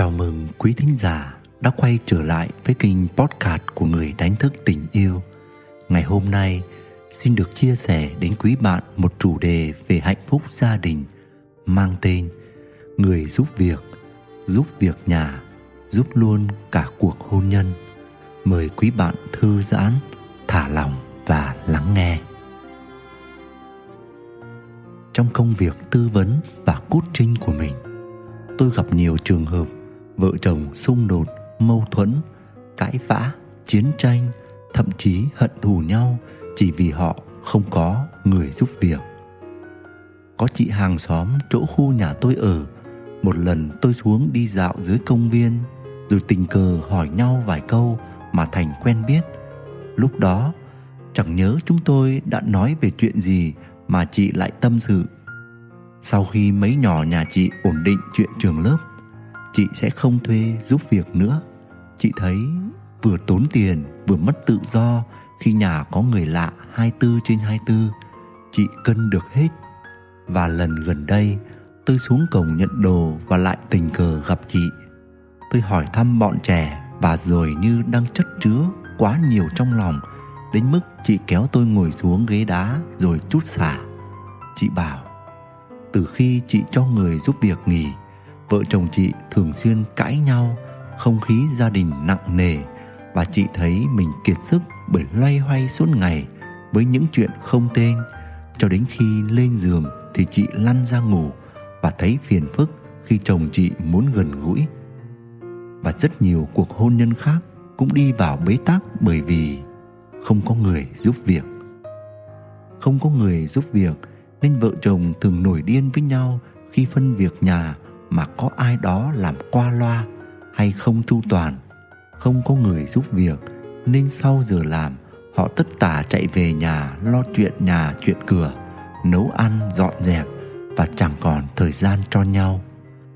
Chào mừng quý thính giả đã quay trở lại với kênh podcast của người đánh thức tình yêu. Ngày hôm nay xin được chia sẻ đến quý bạn một chủ đề về hạnh phúc gia đình mang tên Người giúp việc, giúp việc nhà, giúp luôn cả cuộc hôn nhân. Mời quý bạn thư giãn, thả lòng và lắng nghe. Trong công việc tư vấn và coaching của mình, tôi gặp nhiều trường hợp vợ chồng xung đột, mâu thuẫn, cãi vã, chiến tranh, thậm chí hận thù nhau chỉ vì họ không có người giúp việc. Có chị hàng xóm chỗ khu nhà tôi ở, một lần tôi xuống đi dạo dưới công viên, rồi tình cờ hỏi nhau vài câu mà thành quen biết. Lúc đó, chẳng nhớ chúng tôi đã nói về chuyện gì mà chị lại tâm sự. Sau khi mấy nhỏ nhà chị ổn định chuyện trường lớp chị sẽ không thuê giúp việc nữa. Chị thấy vừa tốn tiền, vừa mất tự do khi nhà có người lạ 24 trên 24 chị cân được hết. Và lần gần đây, tôi xuống cổng nhận đồ và lại tình cờ gặp chị. Tôi hỏi thăm bọn trẻ và rồi như đang chất chứa quá nhiều trong lòng, đến mức chị kéo tôi ngồi xuống ghế đá rồi chút xả. Chị bảo, từ khi chị cho người giúp việc nghỉ vợ chồng chị thường xuyên cãi nhau, không khí gia đình nặng nề và chị thấy mình kiệt sức bởi loay hoay suốt ngày với những chuyện không tên. Cho đến khi lên giường thì chị lăn ra ngủ và thấy phiền phức khi chồng chị muốn gần gũi. Và rất nhiều cuộc hôn nhân khác cũng đi vào bế tắc bởi vì không có người giúp việc. Không có người giúp việc nên vợ chồng thường nổi điên với nhau khi phân việc nhà mà có ai đó làm qua loa hay không chu toàn, không có người giúp việc, nên sau giờ làm, họ tất tả chạy về nhà lo chuyện nhà chuyện cửa, nấu ăn dọn dẹp và chẳng còn thời gian cho nhau.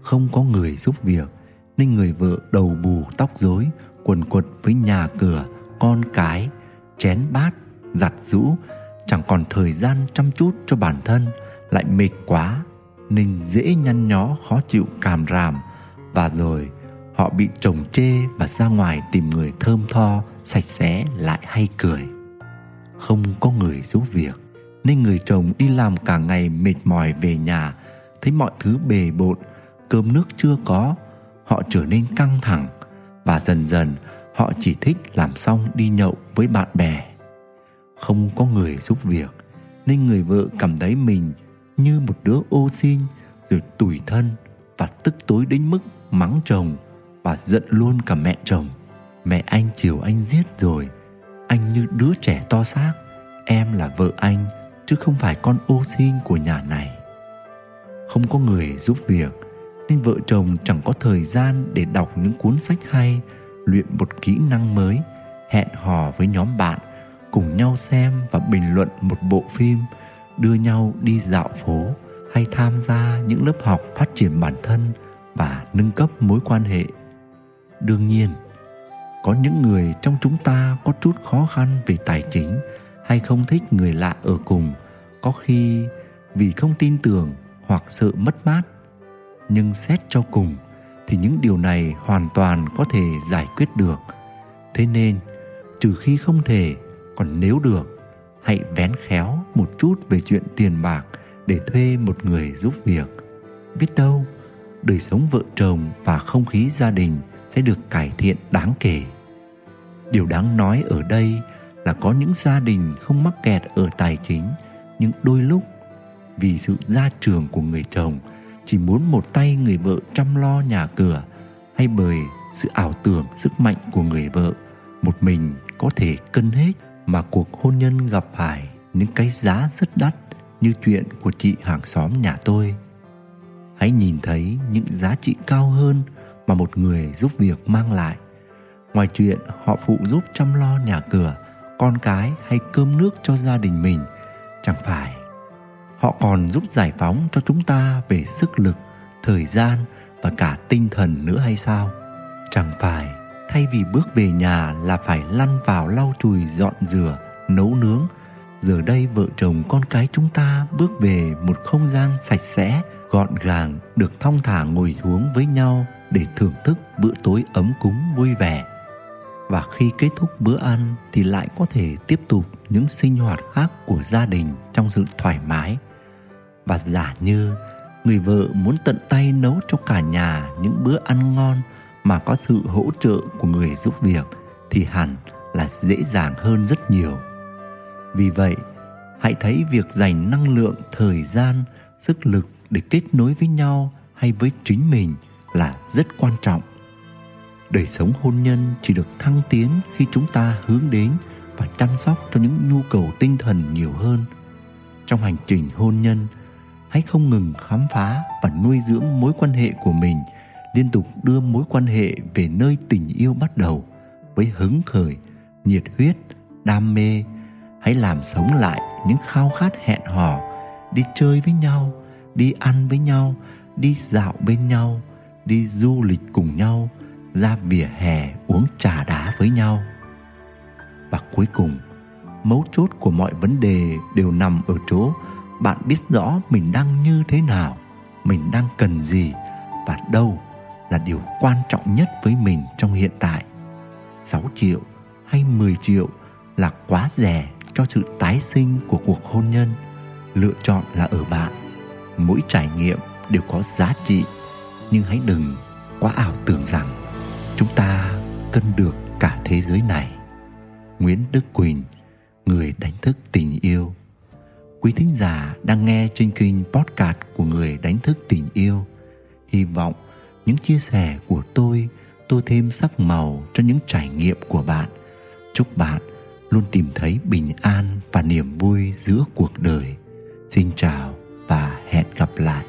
Không có người giúp việc, nên người vợ đầu bù tóc rối, quần quật với nhà cửa, con cái, chén bát, giặt rũ chẳng còn thời gian chăm chút cho bản thân, lại mệt quá nên dễ nhăn nhó, khó chịu, càm ràm. Và rồi, họ bị chồng chê và ra ngoài tìm người thơm tho, sạch sẽ, lại hay cười. Không có người giúp việc, nên người chồng đi làm cả ngày mệt mỏi về nhà. Thấy mọi thứ bề bộn, cơm nước chưa có, họ trở nên căng thẳng. Và dần dần, họ chỉ thích làm xong đi nhậu với bạn bè. Không có người giúp việc, nên người vợ cảm thấy mình như một đứa ô xin, rồi tủi thân và tức tối đến mức mắng chồng và giận luôn cả mẹ chồng. Mẹ anh chiều anh giết rồi, anh như đứa trẻ to xác, em là vợ anh, chứ không phải con ô xin của nhà này. Không có người giúp việc, nên vợ chồng chẳng có thời gian để đọc những cuốn sách hay, luyện một kỹ năng mới, hẹn hò với nhóm bạn, cùng nhau xem và bình luận một bộ phim đưa nhau đi dạo phố hay tham gia những lớp học phát triển bản thân và nâng cấp mối quan hệ. Đương nhiên, có những người trong chúng ta có chút khó khăn về tài chính hay không thích người lạ ở cùng, có khi vì không tin tưởng hoặc sợ mất mát. Nhưng xét cho cùng thì những điều này hoàn toàn có thể giải quyết được. Thế nên, trừ khi không thể, còn nếu được hãy vén khéo một chút về chuyện tiền bạc để thuê một người giúp việc. Biết đâu, đời sống vợ chồng và không khí gia đình sẽ được cải thiện đáng kể. Điều đáng nói ở đây là có những gia đình không mắc kẹt ở tài chính, nhưng đôi lúc, vì sự gia trường của người chồng, chỉ muốn một tay người vợ chăm lo nhà cửa hay bởi sự ảo tưởng sức mạnh của người vợ, một mình có thể cân hết mà cuộc hôn nhân gặp phải những cái giá rất đắt như chuyện của chị hàng xóm nhà tôi. Hãy nhìn thấy những giá trị cao hơn mà một người giúp việc mang lại. Ngoài chuyện họ phụ giúp chăm lo nhà cửa, con cái hay cơm nước cho gia đình mình, chẳng phải họ còn giúp giải phóng cho chúng ta về sức lực, thời gian và cả tinh thần nữa hay sao? Chẳng phải thay vì bước về nhà là phải lăn vào lau chùi, dọn rửa, nấu nướng. Giờ đây vợ chồng con cái chúng ta bước về một không gian sạch sẽ, gọn gàng, được thong thả ngồi xuống với nhau để thưởng thức bữa tối ấm cúng vui vẻ. Và khi kết thúc bữa ăn thì lại có thể tiếp tục những sinh hoạt khác của gia đình trong sự thoải mái. Và giả như người vợ muốn tận tay nấu cho cả nhà những bữa ăn ngon mà có sự hỗ trợ của người giúp việc thì hẳn là dễ dàng hơn rất nhiều. Vì vậy, hãy thấy việc dành năng lượng, thời gian, sức lực để kết nối với nhau hay với chính mình là rất quan trọng. Đời sống hôn nhân chỉ được thăng tiến khi chúng ta hướng đến và chăm sóc cho những nhu cầu tinh thần nhiều hơn. Trong hành trình hôn nhân, hãy không ngừng khám phá và nuôi dưỡng mối quan hệ của mình liên tục đưa mối quan hệ về nơi tình yêu bắt đầu với hứng khởi, nhiệt huyết, đam mê. Hãy làm sống lại những khao khát hẹn hò, đi chơi với nhau, đi ăn với nhau, đi dạo bên nhau, đi du lịch cùng nhau, ra vỉa hè uống trà đá với nhau. Và cuối cùng, mấu chốt của mọi vấn đề đều nằm ở chỗ bạn biết rõ mình đang như thế nào, mình đang cần gì và đâu là điều quan trọng nhất với mình trong hiện tại. 6 triệu hay 10 triệu là quá rẻ cho sự tái sinh của cuộc hôn nhân. Lựa chọn là ở bạn. Mỗi trải nghiệm đều có giá trị. Nhưng hãy đừng quá ảo tưởng rằng chúng ta cân được cả thế giới này. Nguyễn đức quỳnh, người đánh thức tình yêu. Quý thính giả đang nghe trên kênh podcast của người đánh thức tình yêu. Hy vọng những chia sẻ của tôi, tô thêm sắc màu cho những trải nghiệm của bạn. Chúc bạn luôn tìm thấy bình an và niềm vui giữa cuộc đời. Xin chào và hẹn gặp lại.